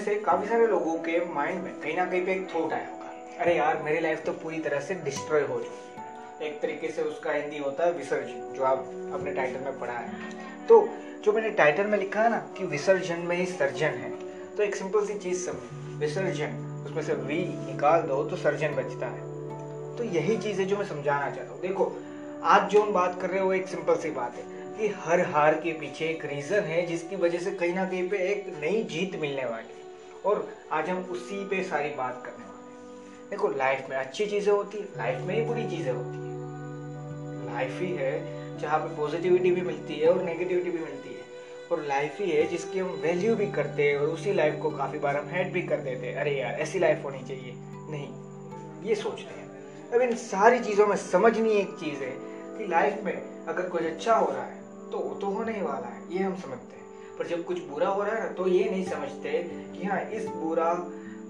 से काफ़ी सारे लोगों के माइंड में कहीं ना कहीं पे एक थॉट आया होगा। अरे यार, मेरी लाइफ तो पूरी तरह से डिस्ट्रॉय हो चुकी एक तरीके से उसका हिंदी होता है विसर्जन, जो आप अपने टाइटल में पढ़ा है। तो जो मैंने टाइटल में लिखा है ना कि विसर्जन में ही सर्जन है तो एक सिंपल सी चीज़ समझ। विसर्जन, उसमें से वी निकाल दो तो सर्जन बचता है। तो यही चीज़ है जो मैं समझाना चाहता हूँ। देखो, आज जो हम बात कर रहे हैं एक सिंपल सी बात है कि हर हार के पीछे एक रीजन है जिसकी वजह से कहीं ना कहीं पे एक नई जीत मिलने वाली और आज हम उसी पे सारी बात करने वाले हैं। देखो लाइफ में अच्छी चीज़ें होती है लाइफ में ही बुरी चीज़ें होती है। लाइफ ही है जहाँ पे पॉजिटिविटी भी मिलती है और नेगेटिविटी भी मिलती है। और लाइफ ही है जिसकी हम वैल्यू भी करते हैं और उसी लाइफ को काफ़ी बार हम हेड भी कर देते हैं। अरे यार, ऐसी लाइफ होनी चाहिए। नहीं, ये सोचते हैं। अब इन सारी चीज़ों में समझनी एक चीज़ है कि लाइफ में अगर कुछ अच्छा हो रहा है तो तो होने ही वाला है, ये हम समझते हैं। पर जब कुछ बुरा हो रहा है ना तो ये नहीं समझते कि हाँ इस बुरा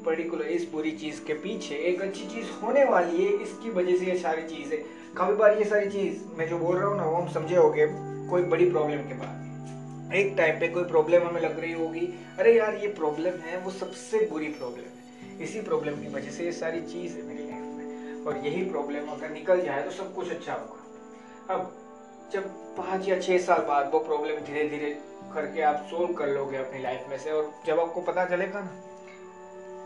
पर्टिकुलर इस बुरी चीज़ के पीछे एक अच्छी चीज़ होने वाली है, इसकी वजह से ये सारी चीज़। है काफ़ी बार ये सारी चीज़ मैं जो बोल रहा हूँ ना, वो हम समझे हो गए कोई बड़ी प्रॉब्लम के बाद। एक टाइम पे कोई प्रॉब्लम हमें लग रही होगी, अरे यार, ये प्रॉब्लम है, वो सबसे बुरी प्रॉब्लम है। इसी प्रॉब्लम की वजह से ये सारी चीज़ है मेरी लाइफ में। और यही प्रॉब्लम अगर निकल जाए तो सब कुछ अच्छा होगा। अब, जब पाँच या छः साल बाद वो प्रॉब्लम धीरे धीरे करके आप सोल्व कर लोगे अपनी लाइफ में से और जब आपको पता चलेगा ना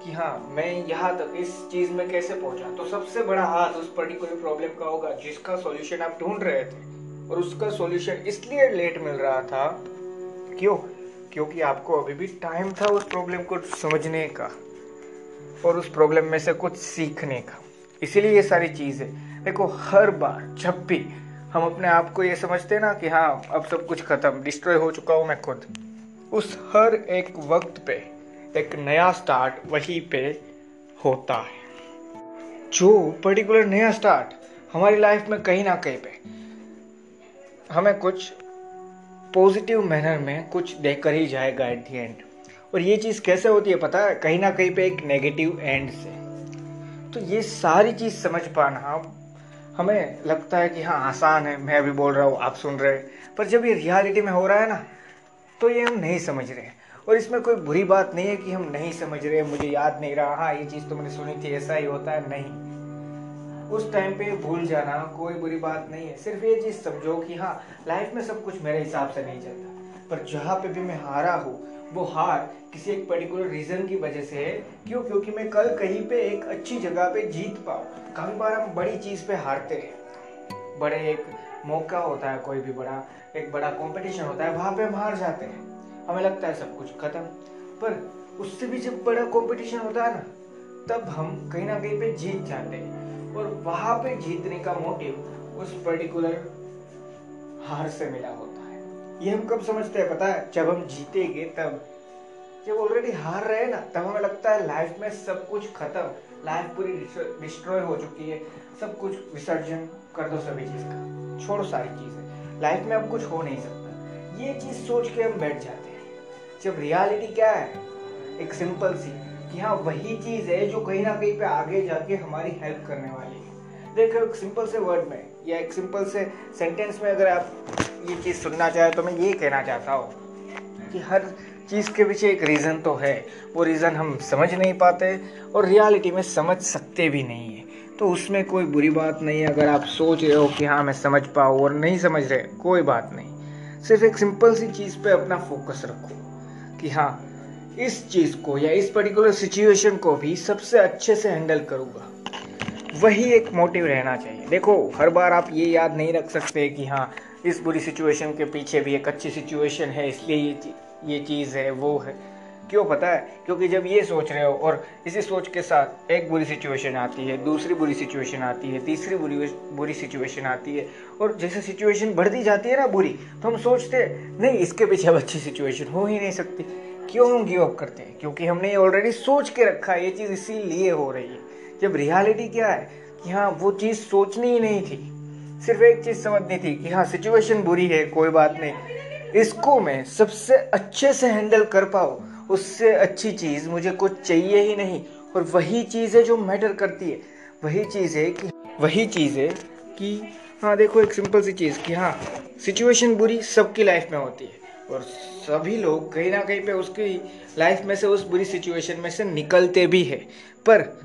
कि हाँ मैं यहाँ तक इस चीज़ में कैसे पहुँचा तो सबसे बड़ा हाथ उस पर्टिकुलर प्रॉब्लम का होगा जिसका सॉल्यूशन आप ढूंढ रहे थे और उसका सॉल्यूशन इसलिए लेट मिल रहा था क्यों? क्योंकि आपको अभी भी टाइम था उस प्रॉब्लम को समझने का और उस प्रॉब्लम में से कुछ सीखने का। इसीलिए ये सारी चीज़ है देखो, हर बार जब भी हम अपने आप को ये समझते ना कि हाँ अब सब कुछ खत्म डिस्ट्रॉय हो चुका हूँ मैं खुद। उस हर एक वक्त पे एक नया स्टार्ट वहीं पे होता है। जो पर्टिकुलर नया स्टार्ट हमारी लाइफ में कहीं ना कहीं पे, हमें कुछ पॉजिटिव मैनर में कुछ देकर ही जाएगा एट दी एंड और ये चीज़ कैसे होती है पता है? कहीं ना कहीं पे एक नेगेटिव एंड से। तो ये सारी चीज़ समझ पाना हमें लगता है कि हाँ आसान है, मैं भी बोल रहा हूँ, आप सुन रहे हैं। पर जब ये रियलिटी में हो रहा है ना तो ये हम नहीं समझ रहे हैं। और इसमें कोई बुरी बात नहीं है कि हम नहीं समझ रहे मुझे याद नहीं रहा हाँ ये चीज़ तो मैंने सुनी थी, ऐसा ही होता है, नहीं। उस टाइम पे भूल जाना कोई बुरी बात नहीं है। सिर्फ़ ये चीज़ समझो कि हाँ लाइफ में सब कुछ मेरे हिसाब से नहीं चलता। पर जहाँ पे भी मैं हारा हूँ वो हार किसी एक पर्टिकुलर रीजन की वजह से है। क्यों? क्योंकि मैं कल कहीं पे एक अच्छी जगह पे जीत पाऊँ। काफ़ी बार हम बड़ी चीज़ पे हारते हैं। बड़े एक मौका होता है, कोई भी बड़ा, एक बड़ा कंपटीशन होता है, वहाँ पे हम हार जाते हैं। हमें लगता है सब कुछ खत्म। पर उससे भी जब बड़ा कंपटीशन होता है ना, तब हम कहीं ना कहीं पे जीत जाते हैं। और वहाँ पे जीतने का मोटिव उस पर्टिकुलर हार से मिला होता है। ये हम कब समझते हैं? पता है, जब हम जीतेंगे तब। जब ऑलरेडी हार रहे हैं ना, तब हमें लगता है लाइफ में सब कुछ खत्म। लाइफ पूरी डिस्ट्रॉय हो चुकी है। सब कुछ विसर्जन कर दो सभी चीज़ का। छोड़ो सारी चीज़ें। लाइफ में अब कुछ हो नहीं सकता। ये चीज़ सोच के हम बैठ जाते हैं। जब रियलिटी क्या है? एक सिंपल सी, कि हाँ वही चीज़ है जो कहीं ना कहीं पे आगे जाके हमारी हेल्प करने वाली है। देखो, एक सिंपल से वर्ड में या एक सिंपल से सेंटेंस में अगर आप ये चीज़ सुनना चाहे तो मैं ये कहना चाहता हूँ कि हर चीज़ के पीछे एक रीज़न तो है। वो रीज़न हम समझ नहीं पाते और रियलिटी में समझ सकते भी नहीं है। तो उसमें कोई बुरी बात नहीं है। अगर आप सोच रहे हो कि हाँ मैं समझ पाऊँ और नहीं समझ रहे, कोई बात नहीं। सिर्फ़ एक सिंपल सी चीज़ पे अपना फोकस रखो कि हाँ इस चीज़ को या इस पर्टिकुलर सिचुएशन को भी सबसे अच्छे से हैंडल करूँगा। वही एक मोटिव रहना चाहिए। देखो, हर बार आप ये याद नहीं रख सकते कि हाँ इस बुरी सिचुएशन के पीछे भी एक अच्छी सिचुएशन है, इसलिए ये ये चीज़ है, वो है। क्यों पता है? क्योंकि जब ये सोच रहे हो और इसी सोच के साथ एक बुरी सिचुएशन आती है, दूसरी बुरी सिचुएशन आती है, तीसरी बुरी बुरी सिचुएशन आती है, और जैसे सिचुएशन बढ़ती जाती है ना बुरी तो हम सोचते नहीं, इसके पीछे अब अच्छी सिचुएशन हो ही नहीं सकती। क्यों हम गिव अप करते हैं? क्योंकि हमने ये ऑलरेडी सोच के रखा है, ये चीज़ इसीलिए हो रही है। जब रियलिटी क्या है कि हाँ वो चीज़ सोचनी ही नहीं थी। सिर्फ़ एक चीज़ समझनी थी कि हाँ सिचुएशन बुरी है, कोई बात नहीं। इसको मैं सबसे अच्छे से हैंडल कर पाऊँ, उससे अच्छी चीज़ मुझे कुछ चाहिए ही नहीं। और वही चीज़ है जो मैटर करती है। वही चीज़ है कि, वही चीज़ है कि हाँ देखो एक सिंपल सी चीज़ कि हाँ सिचुएशन बुरी सबकी लाइफ में होती है। और सभी लोग कहीं ना कहीं पे उसकी लाइफ में से, उस बुरी सिचुएशन में से निकलते भी है। पर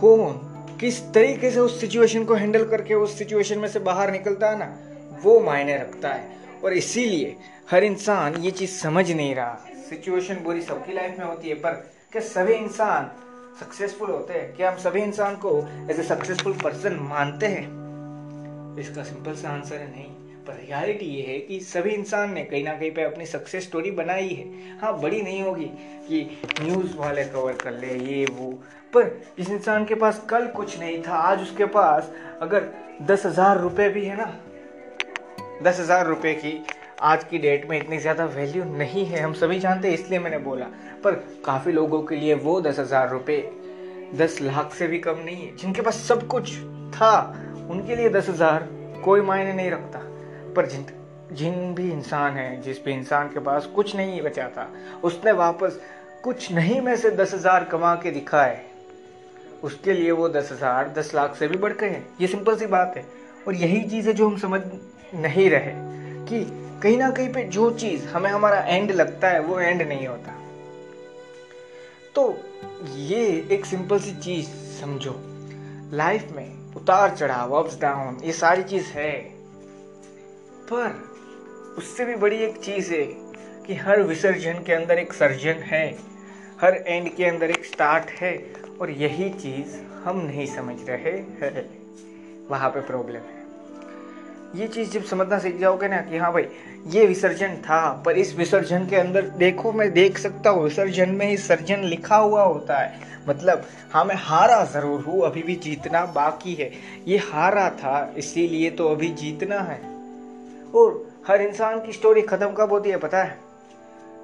कौन किस तरीके से उस सिचुएशन को हैंडल करके उस सिचुएशन में से बाहर निकलता है ना, वो मायने रखता है। और इसीलिए हर इंसान ये चीज़ समझ नहीं रहा। सिचुएशन बुरी सबकी लाइफ में होती है, पर क्या सभी इंसान सक्सेसफुल होते हैं? क्या हम सभी इंसान को एज ए सक्सेसफुल पर्सन मानते हैं? इसका सिंपल सा आंसर है नहीं। पर रियलिटी ये है कि सभी इंसान ने कहीं ना कहीं पे अपनी सक्सेस स्टोरी बनाई है। हाँ बड़ी नहीं होगी कि न्यूज़ वाले कवर कर ले, ये, वो। पर जिस इंसान के पास कल कुछ नहीं था, आज उसके पास अगर दस हज़ार रुपये भी है ना, दस हज़ार रुपये की आज की डेट में इतनी ज़्यादा वैल्यू नहीं है, हम सभी जानते हैं, इसलिए मैंने बोला। पर काफ़ी लोगों के लिए वो दस हज़ार रुपये दस लाख से भी कम नहीं है, जिनके पास सब कुछ था, उनके लिए दस हज़ार कोई मायने नहीं रखता। पर जिन जिन भी इंसान है, जिस भी इंसान के पास कुछ नहीं बचा था उसने वापस कुछ नहीं में से दस हज़ार कमा के दिखाए उसके लिए वो दस हज़ार दस लाख से भी बढ़ गए हैं। ये सिंपल सी बात है। और यही चीज़ है जो हम समझ नहीं रहे कि कहीं ना कहीं पे जो चीज़ हमें हमारा एंड लगता है, वो एंड नहीं होता। तो ये एक सिंपल सी चीज़ समझो। लाइफ में उतार चढ़ाव अप्स डाउन ये सारी चीज़ है। पर उससे भी बड़ी एक चीज़ है कि हर विसर्जन के अंदर एक सर्जन है, हर एंड के अंदर एक स्टार्ट है, और यही चीज़ हम नहीं समझ रहे हैं। वहाँ पे प्रॉब्लम है। ये चीज़ जब समझना सीख जाओगे ना कि हाँ भाई, ये विसर्जन था, पर इस विसर्जन के अंदर देखो, मैं देख सकता हूँ, विसर्जन में ही सर्जन लिखा हुआ होता है। मतलब हाँ मैं हारा ज़रूर हूँ, अभी भी जीतना बाकी है। ये हारा था, इसीलिए तो अभी जीतना है। और हर इंसान की स्टोरी ख़त्म कब होती है पता है?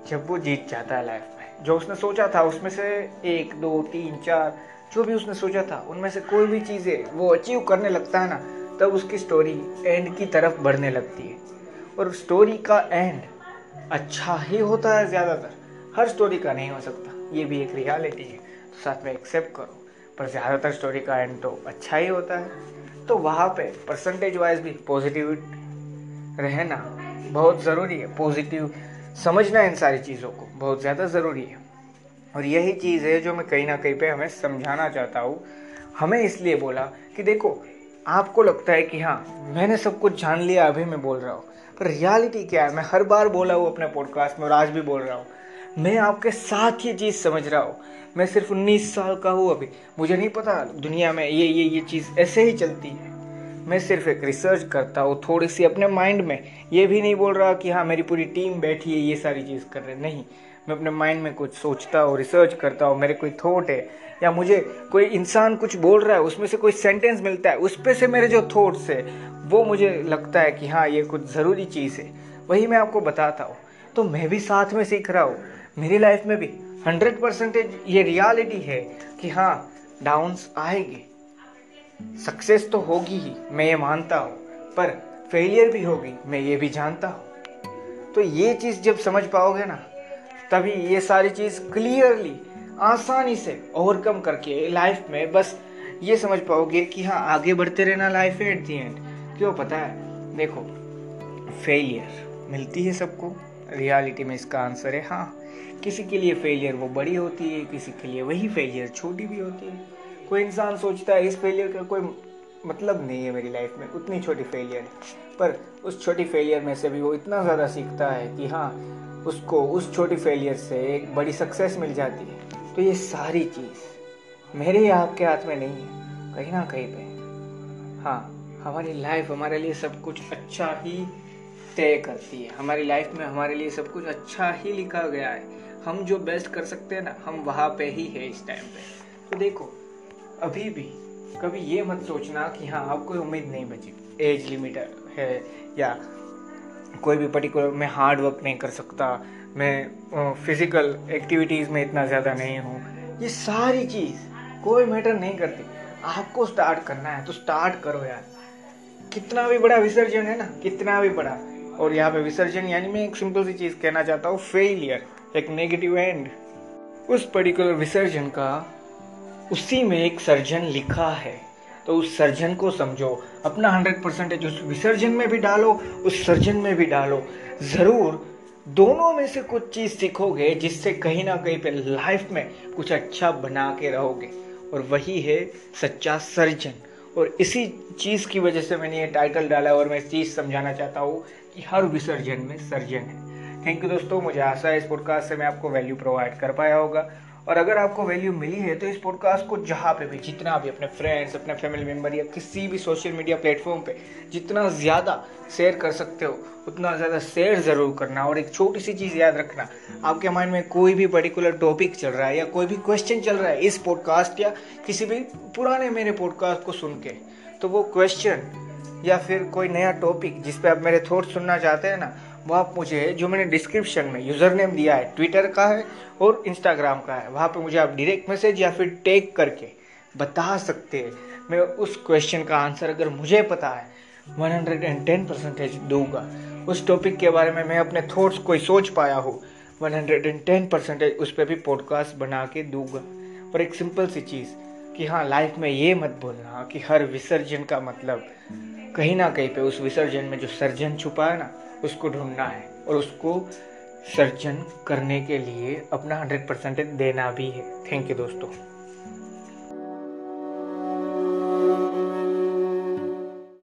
जब वो जीत जाता है लाइफ में। जो उसने सोचा था, उसमें से एक, दो, तीन, चार, जो भी उसने सोचा था, उनमें से कोई भी चीज़ें वो अचीव करने लगता है ना, तब उसकी स्टोरी एंड की तरफ़ बढ़ने लगती है। और स्टोरी का एंड अच्छा ही होता है ज़्यादातर। हर स्टोरी का नहीं हो सकता। ये भी एक रियलिटी है। तो साथ में एक्सेप्ट करो। पर ज़्यादातर स्टोरी का एंड तो अच्छा ही होता है। तो वहाँ पे परसेंटेज वाइज भी पॉजिटिव रहना बहुत ज़रूरी है। पॉजिटिव समझना इन सारी चीज़ों को बहुत ज़्यादा ज़रूरी है। और यही चीज़ है जो मैं कहीं ना कहीं पे हमें समझाना चाहता हूँ। हमें इसलिए बोला कि देखो, आपको लगता है कि हाँ मैंने सब कुछ जान लिया, अभी मैं बोल रहा हूँ। पर रियलिटी क्या है? मैं हर बार बोला हूँ अपने पॉडकास्ट में और आज भी बोल रहा हूँ। मैं आपके साथ ये चीज़ समझ रहा हूँ। मैं सिर्फ़ उन्नीस साल का हूँ अभी। मुझे नहीं पता दुनिया में ये ये ये चीज़ ऐसे ही चलती है। मैं सिर्फ़ एक रिसर्च करता हूँ, थोड़ी सी अपने माइंड में ये भी नहीं बोल रहा कि हाँ मेरी पूरी टीम बैठी है, ये सारी चीज़ कर रहे नहीं, मैं अपने माइंड में कुछ सोचता हूँ रिसर्च करता हूँ, मेरे कोई थॉट है, या मुझे कोई इंसान कुछ बोल रहा है, उसमें से कोई सेंटेंस मिलता है, उस पर से मेरे जो थॉट्स है, वो मुझे लगता है कि हाँ ये कुछ ज़रूरी चीज़ है। वही मैं आपको बताता हूँ। तो मैं भी साथ में सीख रहा हूँ। मेरी लाइफ में भी हंड्रेड परसेंटेज ये रियलिटी है कि हाँ डाउन्स आएँगे। सक्सेस तो होगी ही, मैं ये मानता हूँ, पर फेलियर भी होगी, मैं ये भी जानता हूँ। तो ये चीज़ जब समझ पाओगे ना, तभी ये सारी चीज़ क्लियरली आसानी से ओवरकम करके लाइफ में बस ये समझ पाओगे कि हाँ आगे बढ़ते रहना लाइफ है एट दी एंड क्यों पता है? देखो फेलियर मिलती है सबको रियलिटी में इसका आंसर है हाँ। किसी के लिए फेलियर वो बड़ी होती है, किसी के लिए वही फेलियर छोटी भी होती है। कोई इंसान सोचता है इस फेलियर का कोई मतलब नहीं है मेरी लाइफ में, उतनी छोटी फेलियर है पर उस छोटी फेलियर में से भी वो इतना ज़्यादा सीखता है कि हाँ उसको उस छोटी फेलियर से एक बड़ी सक्सेस मिल जाती है। तो ये सारी चीज़ मेरे या आपके हाथ में नहीं है, कहीं ना कहीं पे। हाँ हमारी लाइफ हमारे लिए सब कुछ अच्छा ही तय करती है। हमारी लाइफ में हमारे लिए सब कुछ अच्छा ही लिखा गया है। हम जो बेस्ट कर सकते हैं ना, हम वहाँ पे ही है इस टाइम पे। तो देखो अभी भी कभी ये मत सोचना कि हाँ आपको उम्मीद नहीं बची। एज लिमिट है या कोई भी पर्टिकुलर मैं हार्ड वर्क नहीं कर सकता, मैं फ़िज़िकल एक्टिविटीज़ में इतना ज़्यादा नहीं हूँ। ये सारी चीज़ कोई मैटर नहीं करती। आपको स्टार्ट करना है तो स्टार्ट करो यार। कितना भी बड़ा विसर्जन है ना, कितना भी बड़ा। और यहाँ पे विसर्जन, यानी मैं एक सिंपल सी चीज़ कहना चाहता हूँ फेलियर एक नेगेटिव एंड उस पर्टिकुलर विसर्जन का उसी में एक सर्जन लिखा है। तो उस सर्जन को समझो, अपना हंड्रेड परसेंटेज उस विसर्जन में भी डालो, उस सर्जन में भी डालो। ज़रूर, दोनों में से कुछ चीज़ सीखोगे, जिससे कहीं ना कहीं पे लाइफ में कुछ अच्छा बना के रहोगे। और वही है सच्चा सर्जन और इसी चीज़ की वजह से मैंने ये टाइटल डाला और मैं इस चीज़ समझाना चाहता हूँ कि हर विसर्जन में सर्जन है। थैंक यू दोस्तों, मुझे आशा है इस पॉडकास्ट से मैं आपको वैल्यू प्रोवाइड कर पाया होगा। और अगर आपको वैल्यू मिली है तो इस पॉडकास्ट को जहाँ पे भी, जितना भी अपने फ्रेंड्स अपने फैमिली मेंबर या किसी भी सोशल मीडिया प्लेटफॉर्म पे जितना ज़्यादा शेयर कर सकते हो, उतना ज़्यादा शेयर ज़रूर करना। और एक छोटी सी चीज़ याद रखना, आपके माइंड में कोई भी पर्टिकुलर टॉपिक चल रहा है या कोई भी क्वेश्चन चल रहा है इस पॉडकास्ट या किसी भी पुराने मेरे पॉडकास्ट को सुन के तो वो क्वेश्चन या फिर कोई नया टॉपिक जिस पे आप मेरे थॉट सुनना चाहते हैं ना वो आप मुझे, जो मैंने डिस्क्रिप्शन में यूज़र नेम दिया है ट्विटर का है और इंस्टाग्राम का है, वहाँ पे मुझे आप डायरेक्ट मैसेज या फिर टेक करके बता सकते हैं। मैं उस क्वेश्चन का आंसर अगर मुझे पता है 110 परसेंटेज दूँगा। उस टॉपिक के बारे में मैं अपने थॉट्स कोई सोच पाया हो 110 परसेंटेज उस पर भी पॉडकास्ट बना के दूँगा। और एक सिंपल सी चीज़, कि हाँ लाइफ में ये मत बोलना कि हर विसर्जन का मतलब कहीं ना कहीं पे उस विसर्जन में जो सर्जन छुपा है ना उसको ढूंढना है और उसको सर्जन करने के लिए अपना हंड्रेड परसेंटेज देना भी है। थैंक यू दोस्तों।